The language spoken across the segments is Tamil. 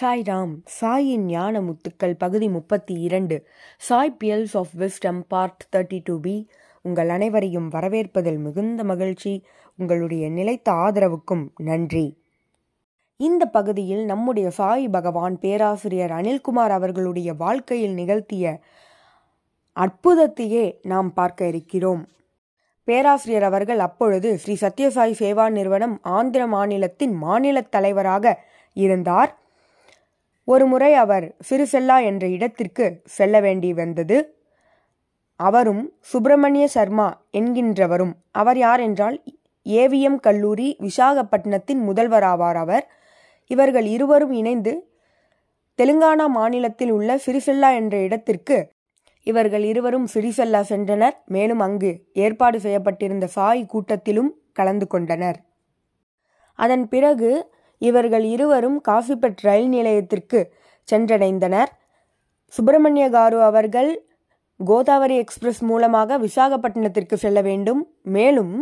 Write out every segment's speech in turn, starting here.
சாய்ராம் சாயின் ஞான முத்துக்கள் பகுதி முப்பத்தி இரண்டு Sai pearls of wisdom part thirty two B உங்கள் அனைவரையும் வரவேற்பதில் மிகுந்த மகிழ்ச்சி. உங்களுடைய நிலைத்த ஆதரவுக்கும் நன்றி. இந்த பகுதியில் நம்முடைய சாய் பகவான் பேராசிரியர் அனில்குமார் அவர்களுடைய வாழ்க்கையில் நிகழ்த்திய அற்புதத்தையே நாம் பார்க்க இருக்கிறோம். பேராசிரியர் அவர்கள் அப்பொழுது ஸ்ரீ சத்யசாய் சேவா நிறுவனம் ஆந்திர மாநிலத்தின் மாநில தலைவராக இருந்தார். ஒருமுறை அவர் சிறுசெல்லா என்ற இடத்திற்கு செல்ல வேண்டி வந்தது. அவரும் சுப்பிரமணிய சர்மா என்கின்றவரும். அவர் யார் என்றால் ஏவிஎம் கல்லூரி விசாகப்பட்டினத்தின் முதல்வராவார் அவர். இவர்கள் இருவரும் இணைந்து தெலுங்கானா மாநிலத்தில் உள்ள சிறிசெல்லா என்ற இடத்திற்கு இவர்கள் இருவரும் சிறிசெல்லா சென்றனர். மேலும் அங்கு ஏற்பாடு செய்யப்பட்டிருந்த சாய் கூட்டத்திலும் கலந்து கொண்டனர். அதன் பிறகு இவர்கள் இருவரும் காஃபிபெட் ரயில் நிலையத்திற்கு சென்றடைந்தனர். சுப்பிரமணிய காரு அவர்கள் கோதாவரி எக்ஸ்பிரஸ் மூலமாக விசாகப்பட்டினத்திற்கு செல்ல வேண்டும். மேலும்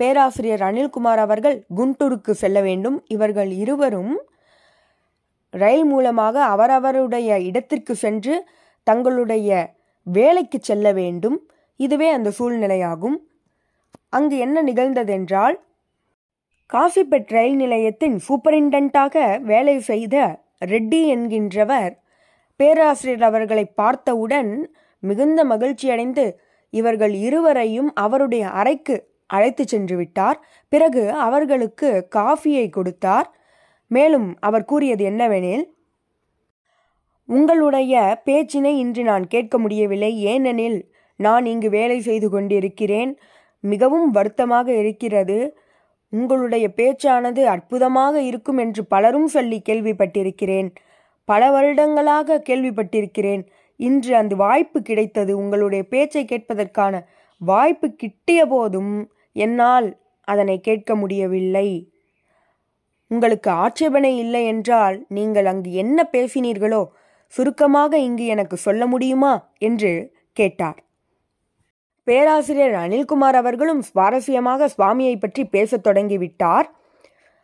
பேராசிரியர் அனில்குமார் அவர்கள் குண்டூருக்கு செல்ல வேண்டும். இவர்கள் இருவரும் ரயில் மூலமாக அவரவருடைய இடத்திற்கு சென்று தங்களுடைய வேலைக்கு செல்ல வேண்டும். இதுவே அந்த சூழ்நிலையாகும். அங்கு என்ன நிகழ்ந்ததென்றால் காசிபெட் ரயில் நிலையத்தின் சூப்பரிண்டென்ட்டாக வேலை செய்த ரெட்டி என்கின்றவர் பேராசிரியர் அவர்களை பார்த்தவுடன் மிகுந்த மகிழ்ச்சியடைந்து இவர்கள் இருவரையும் அவருடைய அறைக்கு அழைத்து சென்று விட்டார். பிறகு அவர்களுக்கு காஃபியை கொடுத்தார். மேலும் அவர் கூறியது என்னவெனில் உங்களுடைய பேச்சினை இன்று நான் கேட்க முடியவில்லை. ஏனெனில் நான் இங்கு வேலை செய்து கொண்டிருக்கிறேன். மிகவும் வருத்தமாக இருக்கிறது. உங்களுடைய பேச்சானது அற்புதமாக இருக்கும் என்று பலரும் சொல்லி கேள்விப்பட்டிருக்கிறேன். பல வருடங்களாக கேள்விப்பட்டிருக்கிறேன். இன்று அந்த வாய்ப்பு கிடைத்தது உங்களுடைய பேச்சை கேட்பதற்கான வாய்ப்பு கிட்டிய போதும் என்னால் அதனை கேட்க முடியவில்லை. உங்களுக்கு ஆட்சேபனை இல்லை என்றால் நீங்கள் அங்கு என்ன பேசினீர்களோ சுருக்கமாக இங்கு எனக்கு சொல்ல முடியுமா? என்று கேட்டார். பேராசிரியர் அனில்குமார் அவர்களும் சுவாரஸ்யமாக சுவாமியை பற்றி பேசத் தொடங்கிவிட்டார்.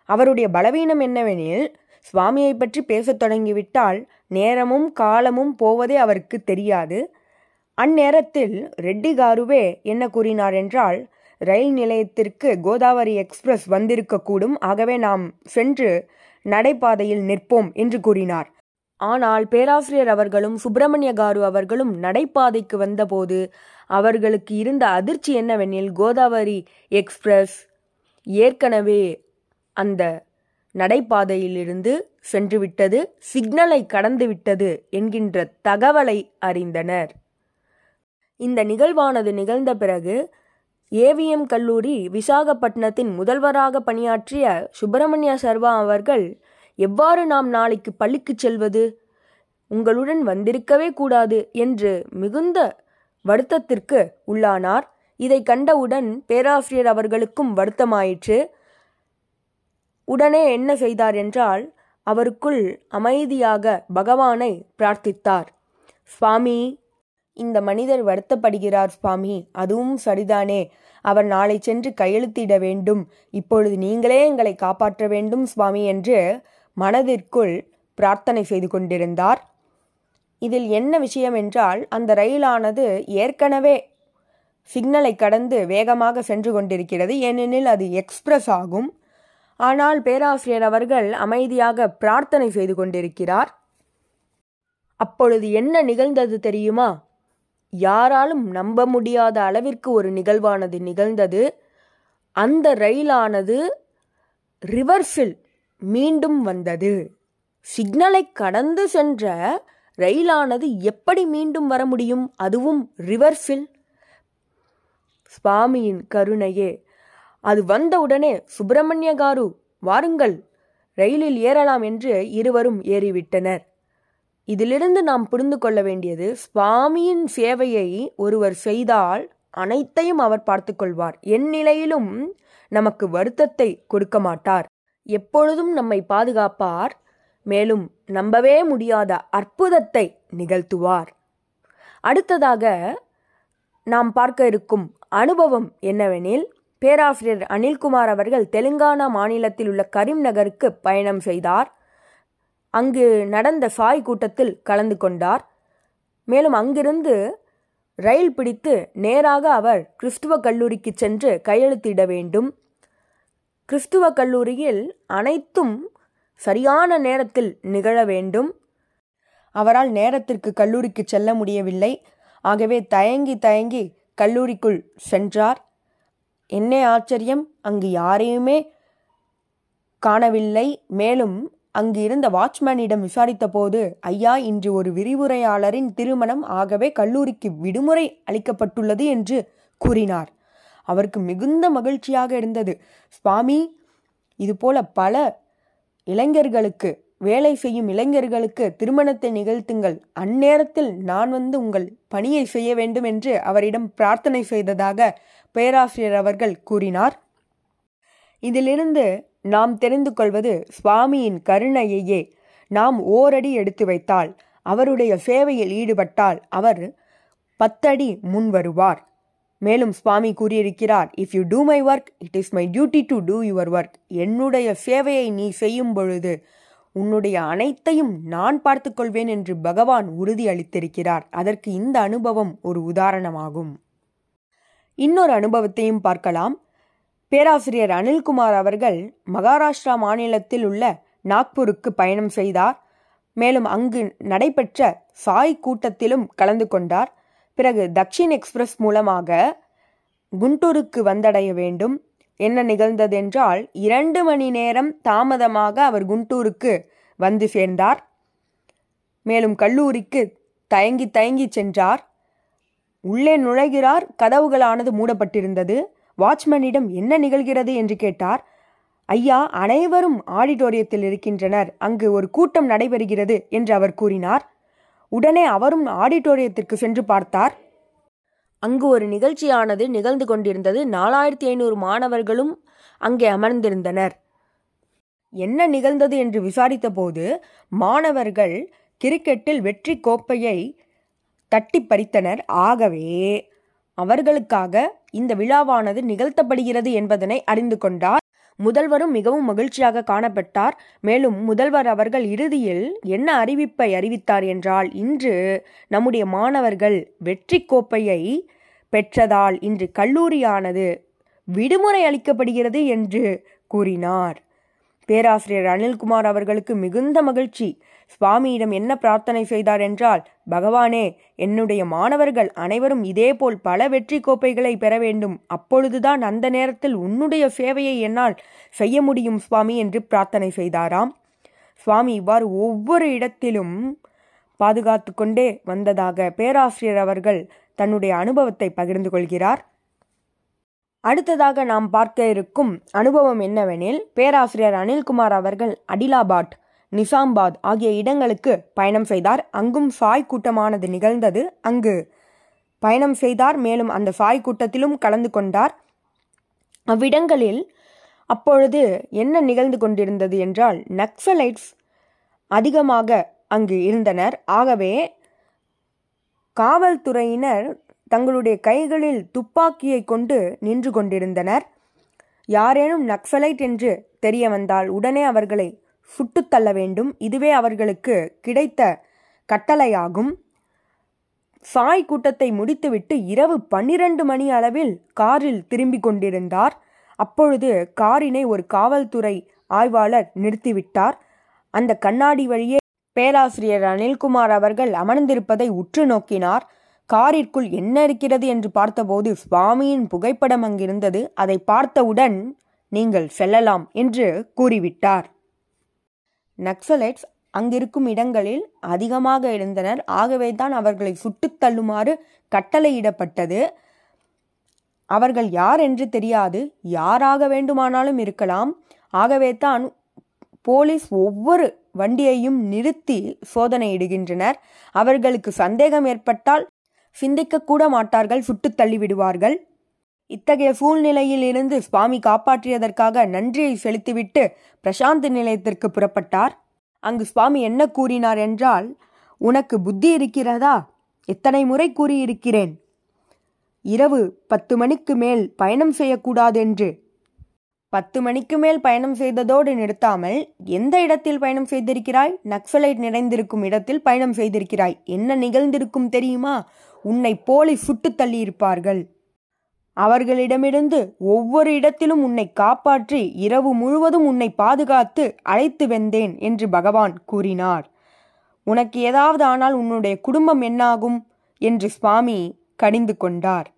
அவருடைய பலவீனம் என்னவெனில் சுவாமியை பற்றி பேசத் தொடங்கிவிட்டால் நேரமும் காலமும் போவதே அவருக்கு தெரியாது. அந்நேரத்தில் ரெட்டி காருவே என்ன கூறினார் என்றால் ரயில் நிலையத்திற்கு கோதாவரி எக்ஸ்பிரஸ் வந்திருக்கக்கூடும் ஆகவே நாம் சென்று நடைபாதையில் நிற்போம் என்று கூறினார். ஆனால் பேராசிரியர் அவர்களும் சுப்பிரமணிய காரு அவர்களும் நடைபாதைக்கு வந்தபோது அவர்களுக்கு இருந்த அதிர்ச்சி என்னவெனில் கோதாவரி எக்ஸ்பிரஸ் ஏற்கனவே அந்த நடைபாதையிலிருந்து சென்றுவிட்டது சிக்னலை கடந்துவிட்டது என்கின்ற தகவலை அறிந்தனர். இந்த நிகழ்வானது நிகழ்ந்த பிறகு ஏவிஎம் கல்லூரி விசாகப்பட்டினத்தின் முதல்வராக பணியாற்றிய சுப்பிரமணிய சர்வா அவர்கள் எவ்வாறு நாம் நாளைக்கு பள்ளிக்கு செல்வது? உங்களுடன் வந்திருக்கவே கூடாது என்று மிகுந்த வருத்தத்திற்கு உள்ளானார். இதை கண்டவுடன் பேராசிரியர் அவர்களுக்கும் வருத்தமாயிற்று. உடனே என்ன செய்தார் என்றால் அவருக்குள் அமைதியாக பகவானை பிரார்த்தித்தார். சுவாமி இந்த மனிதர் வருத்தப்படுகிறார் சுவாமி. அதுவும் சரிதானே. அவர் நாளை சென்று கையெழுத்திட வேண்டும். இப்பொழுது நீங்களே எங்களை காப்பாற்ற வேண்டும் சுவாமி என்று மனதிற்குள் பிரார்த்தனை செய்து கொண்டிருந்தார். இதில் என்ன விஷயம் என்றால் அந்த ரயிலானது ஏற்கனவே சிக்னலை கடந்து வேகமாக சென்று கொண்டிருக்கிறது. ஏனெனில் அது எக்ஸ்பிரஸ் ஆகும். ஆனால் பேராசிரியர் அவர்கள் அமைதியாக பிரார்த்தனை செய்து கொண்டிருக்கிறார். அப்பொழுது என்ன நிகழ்ந்தது தெரியுமா? யாராலும் நம்ப முடியாத அளவிற்கு ஒரு நிகழ்வானது நிகழ்ந்தது. அந்த ரயிலானது ரிவர்ஸில் மீண்டும் வந்தது. சிக்னலை கடந்து சென்ற ரயிலானது எப்படி மீண்டும் வர முடியும்? அதுவும் ரிவர்ஸில் சுவாமியின் கருணையே. அது வந்தவுடனே சுப்பிரமணிய காரு வாருங்கள் ரயிலில் ஏறலாம் என்று இருவரும் ஏறிவிட்டனர். இதிலிருந்து நாம் புரிந்து கொள்ள வேண்டியது சுவாமியின் சேவையை ஒருவர் செய்தால் அனைத்தையும் அவர் பார்த்துக்கொள்வார் என் நிலையிலும் நமக்கு வருத்தத்தை கொடுக்க மாட்டார். எப்பொழுதும் நம்மை பாதுகாப்பார் மேலும் நம்பவே முடியாத அற்புதத்தை நிகழ்த்துவார். அடுத்ததாக நாம் பார்க்க இருக்கும் அனுபவம் என்னவெனில் பேராசிரியர் அனில்குமார் அவர்கள் தெலுங்கானா மாநிலத்தில் உள்ள கரீம் நகருக்கு பயணம் செய்தார். அங்கு நடந்த சாய் கூட்டத்தில் கலந்து கொண்டார். மேலும் அங்கிருந்து ரயில் பிடித்து நேராக அவர் கிறிஸ்துவ கல்லூரிக்கு சென்று கையெழுத்திட வேண்டும். கிறிஸ்துவ கல்லூரியில் அனைத்தும் சரியான நேரத்தில் நிகழ வேண்டும். அவரால் நேரத்திற்கு கல்லூரிக்கு செல்ல முடியவில்லை. ஆகவே தயங்கி தயங்கி கல்லூரிக்குள் சென்றார். என்ன ஆச்சரியம் அங்கு யாரையுமே காணவில்லை. மேலும் அங்கு இருந்த வாட்ச்மேனிடம் விசாரித்தபோது ஐயா இன்று ஒரு விரிவுரையாளரின் திருமணம் ஆகவே கல்லூரிக்கு விடுமுறை அளிக்கப்பட்டுள்ளது என்று கூறினார். அவருக்கு மிகுந்த மகிழ்ச்சியாக இருந்தது. சுவாமி இதுபோல பல இளைஞர்களுக்கு வேலை செய்யும் இளைஞர்களுக்கு திருமணத்தை நிகழ்த்துங்கள். அந்நேரத்தில் நான் வந்து உங்கள் பணியை செய்ய வேண்டும் என்று அவரிடம் பிரார்த்தனை செய்ததாக பேராசிரியர் அவர்கள் கூறினார். இதிலிருந்து நாம் தெரிந்து கொள்வது சுவாமியின் கருணையையே. நாம் ஓரடி எடுத்து வைத்தால் அவருடைய சேவையில் ஈடுபட்டால் அவர் பத்தடி முன் வருவார். மேலும் சுவாமி கூறியிருக்கிறார் if you do my work it is my duty to do your work என்னுடைய சேவையை நீ செய்யும் பொழுது உன்னுடைய அனைத்தையும் நான் பார்த்துக்கொள்வேன் என்று பகவான் உறுதி அளித்திருக்கிறார் அதற்கு இந்த அனுபவம் ஒரு உதாரணமாகும். இன்னொரு அனுபவத்தையும் பார்க்கலாம். பேராசிரியர் அனில்குமார் அவர்கள் மகாராஷ்டிரா மாநிலத்தில் உள்ள நாக்பூருக்கு பயணம் செய்தார். மேலும் அங்கு நடைபெற்ற சாய் கூட்டத்திலும் கலந்து கொண்டார். பிறகு தக்ஷின் எக்ஸ்பிரஸ் மூலமாக குண்டூருக்கு வந்தடைய வேண்டும். என்ன நிகழ்ந்ததென்றால் இரண்டு மணி நேரம் தாமதமாக அவர் குண்டூருக்கு வந்து சேர்ந்தார். மேலும் கல்லூரிக்கு தயங்கி தயங்கி சென்றார். உள்ளே நுழைகிறார் கதவுகளானது மூடப்பட்டிருந்தது. வாட்ச்மேனிடம் என்ன நிகழ்கிறது என்று கேட்டார். ஐயா அனைவரும் ஆடிட்டோரியத்தில் இருக்கின்றனர். அங்கு ஒரு கூட்டம் நடைபெறுகிறது என்று அவர் கூறினார். உடனே அவரும் ஆடிட்டோரியத்திற்கு சென்று பார்த்தார். அங்கு ஒரு நிகழ்ச்சியானது நிகழ்ந்து கொண்டிருந்தது. நாலாயிரத்தி ஐநூறு மாணவர்களும் அங்கே அமர்ந்திருந்தனர். என்ன நிகழ்ந்தது என்று விசாரித்தபோது மாணவர்கள் கிரிக்கெட்டில் வெற்றி கோப்பையை தட்டி பறித்தனர். ஆகவே அவர்களுக்காக இந்த விழாவானது நிகழ்த்தப்படுகிறது என்பதனை அறிந்து கொண்டார். முதல்வரும் மிகவும் மகிழ்ச்சியாக காணப்பட்டார். மேலும் முதல்வர் அவர்கள் இறுதியில் என்ன அறிவிப்பை அறிவித்தார் என்றால் இன்று நம்முடைய மாணவர்கள் வெற்றி கோப்பையை பெற்றதால் இன்று கல்லூரியானது விடுமுறை அளிக்கப்படுகிறது என்று கூறினார். பேராசிரியர் அனில்குமார் அவர்களுக்கு மிகுந்த மகிழ்ச்சி. சுவாமியிடம் என்ன பிரார்த்தனை செய்தார் என்றால் பகவானே என்னுடைய மாணவர்கள் அனைவரும் இதேபோல் பல வெற்றி கோப்பைகளை பெற வேண்டும். அப்பொழுதுதான் அந்த நேரத்தில் உன்னுடைய சேவையை என்னால் செய்ய முடியும் சுவாமி என்று பிரார்த்தனை செய்தாராம். சுவாமி இவ்வாறு ஒவ்வொரு இடத்திலும் பாதுகாத்து கொண்டே வந்ததாக பேராசிரியர் அவர்கள் தன்னுடைய அனுபவத்தை பகிர்ந்து கொள்கிறார். அடுத்ததாக நாம் பார்க்க இருக்கும் அனுபவம் என்னவெனில் பேராசிரியர் அனில்குமார் அவர்கள் அடிலாபாட் நிசாம்பாத் ஆகிய இடங்களுக்கு பயணம் செய்தார். அங்கும் சாய் கூட்டமானது நிகழ்ந்தது. அங்கு பயணம் செய்தார். மேலும் அந்த சாய் கூட்டத்திலும் கலந்து கொண்டார். அவ்விடங்களில் அப்பொழுது என்ன நிகழ்ந்து கொண்டிருந்தது என்றால் நக்சலைட்ஸ் அதிகமாக அங்கு இருந்தனர். ஆகவே காவல்துறையினர் தங்களுடைய கைகளில் துப்பாக்கியை கொண்டு நின்று கொண்டிருந்தனர். யாரேனும் நக்சலைட் என்று தெரிய வந்தால் உடனே அவர்களை சுட்டுத் தள்ள வேண்டும். இதுவே அவர்களுக்கு கிடைத்த கட்டளையாகும். சாய் கூட்டத்தை முடித்துவிட்டு இரவு பன்னிரண்டு மணி அளவில் காரில் திரும்பிக் கொண்டிருந்தார். அப்பொழுது காரினை ஒரு காவல்துறை ஆய்வாளர் நிறுத்திவிட்டார். அந்த கண்ணாடி வழியே பேராசிரியர் அனில்குமார் அவர்கள் அமர்ந்திருப்பதை உற்று நோக்கினார். காரிற்குள் என்ன இருக்கிறது என்று பார்த்தபோது சுவாமியின் புகைப்படம் அங்கிருந்தது. அதை பார்த்தவுடன் நீங்கள் செல்லலாம் என்று கூறிவிட்டார். நக்சலைட்ஸ் அங்கிருக்கும் இடங்களில் அதிகமாக இருந்தனர் ஆகவே தான் அவர்களை சுட்டுத் தள்ளுமாறு கட்டளையிடப்பட்டது. அவர்கள் யார் என்று தெரியாது. யாராக வேண்டுமானாலும் இருக்கலாம். ஆகவே தான் போலீஸ் ஒவ்வொரு வண்டியையும் நிறுத்தி சோதனையிடுகின்றனர். அவர்களுக்கு சந்தேகம் ஏற்பட்டால் சிந்திக்க கூட மாட்டார்கள். சுட்டு தள்ளிவிடுவார்கள். இத்தகைய சூழ்நிலையில் இருந்து சுவாமி காப்பாற்றியதற்காக நன்றியை செலுத்திவிட்டு பிரசாந்த் நிலையத்திற்கு புறப்பட்டார். அங்கு சுவாமி என்ன கூறினார் என்றால் உனக்கு புத்தி இருக்கிறதா? எத்தனை முறை கூறியிருக்கிறேன். இரவு பத்து மணிக்கு மேல் பயணம் செய்யக்கூடாதென்று. பத்து மணிக்கு மேல் பயணம் செய்ததோடு நிறுத்தாமல் எந்த இடத்தில் பயணம் செய்திருக்கிறாய்? நக்சலைட் நிறைந்திருக்கும் இடத்தில் பயணம் செய்திருக்கிறாய். என்ன நிகழ்ந்திருக்கும் தெரியுமா? உன்னை போலீஸ் சுட்டு தள்ளியிருப்பார்கள். அவர்களிடமிருந்து ஒவ்வொரு இடத்திலும் உன்னை காப்பாற்றி இரவு முழுவதும் உன்னை பாதுகாத்து அழைத்து வந்தேன் என்று பகவான் கூறினார். உனக்கு ஏதாவது ஆனால் உன்னுடைய குடும்பம் என்னாகும்? என்று சுவாமி கடிந்து கொண்டார்.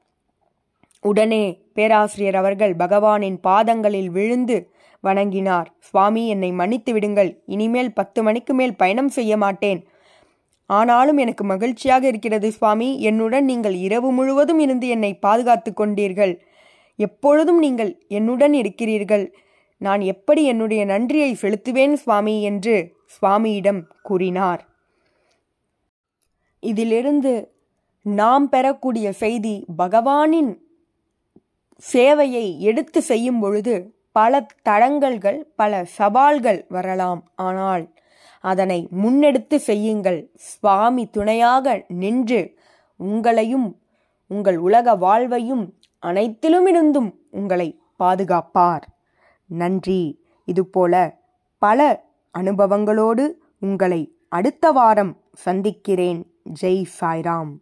உடனே பேராசிரியர் அவர்கள் பகவானின் பாதங்களில் விழுந்து வணங்கினார். சுவாமி என்னை மன்னித்து விடுங்கள். இனிமேல் பத்து மணிக்கு மேல் பயணம் செய்ய மாட்டேன். ஆனாலும் எனக்கு மகிழ்ச்சியாக இருக்கிறது சுவாமி. என்னுடன் நீங்கள் இரவு முழுவதும் இருந்து என்னை பாதுகாத்து கொண்டீர்கள். எப்பொழுதும் நீங்கள் என்னுடன் இருக்கிறீர்கள். நான் எப்படி என்னுடைய நன்றியை செலுத்துவேன் சுவாமி? என்று சுவாமியிடம் கூறினார். இதிலிருந்து நாம் பெறக்கூடிய செய்தி பகவானின் சேவையை எடுத்து செய்யும் பொழுது பல தடங்கல்கள் பல சவால்கள் வரலாம். ஆனால் அதனை முன்னெடுத்து செய்யுங்கள். சுவாமி துணையாக நின்று உங்களையும் உங்கள் உலக வாழ்வையும் அனைத்திலுமிருந்தும் உங்களை பாதுகாப்பார். நன்றி. இதுபோல பல அனுபவங்களோடு உங்களை அடுத்த வாரம் சந்திக்கிறேன். ஜெய் சாய்ராம்.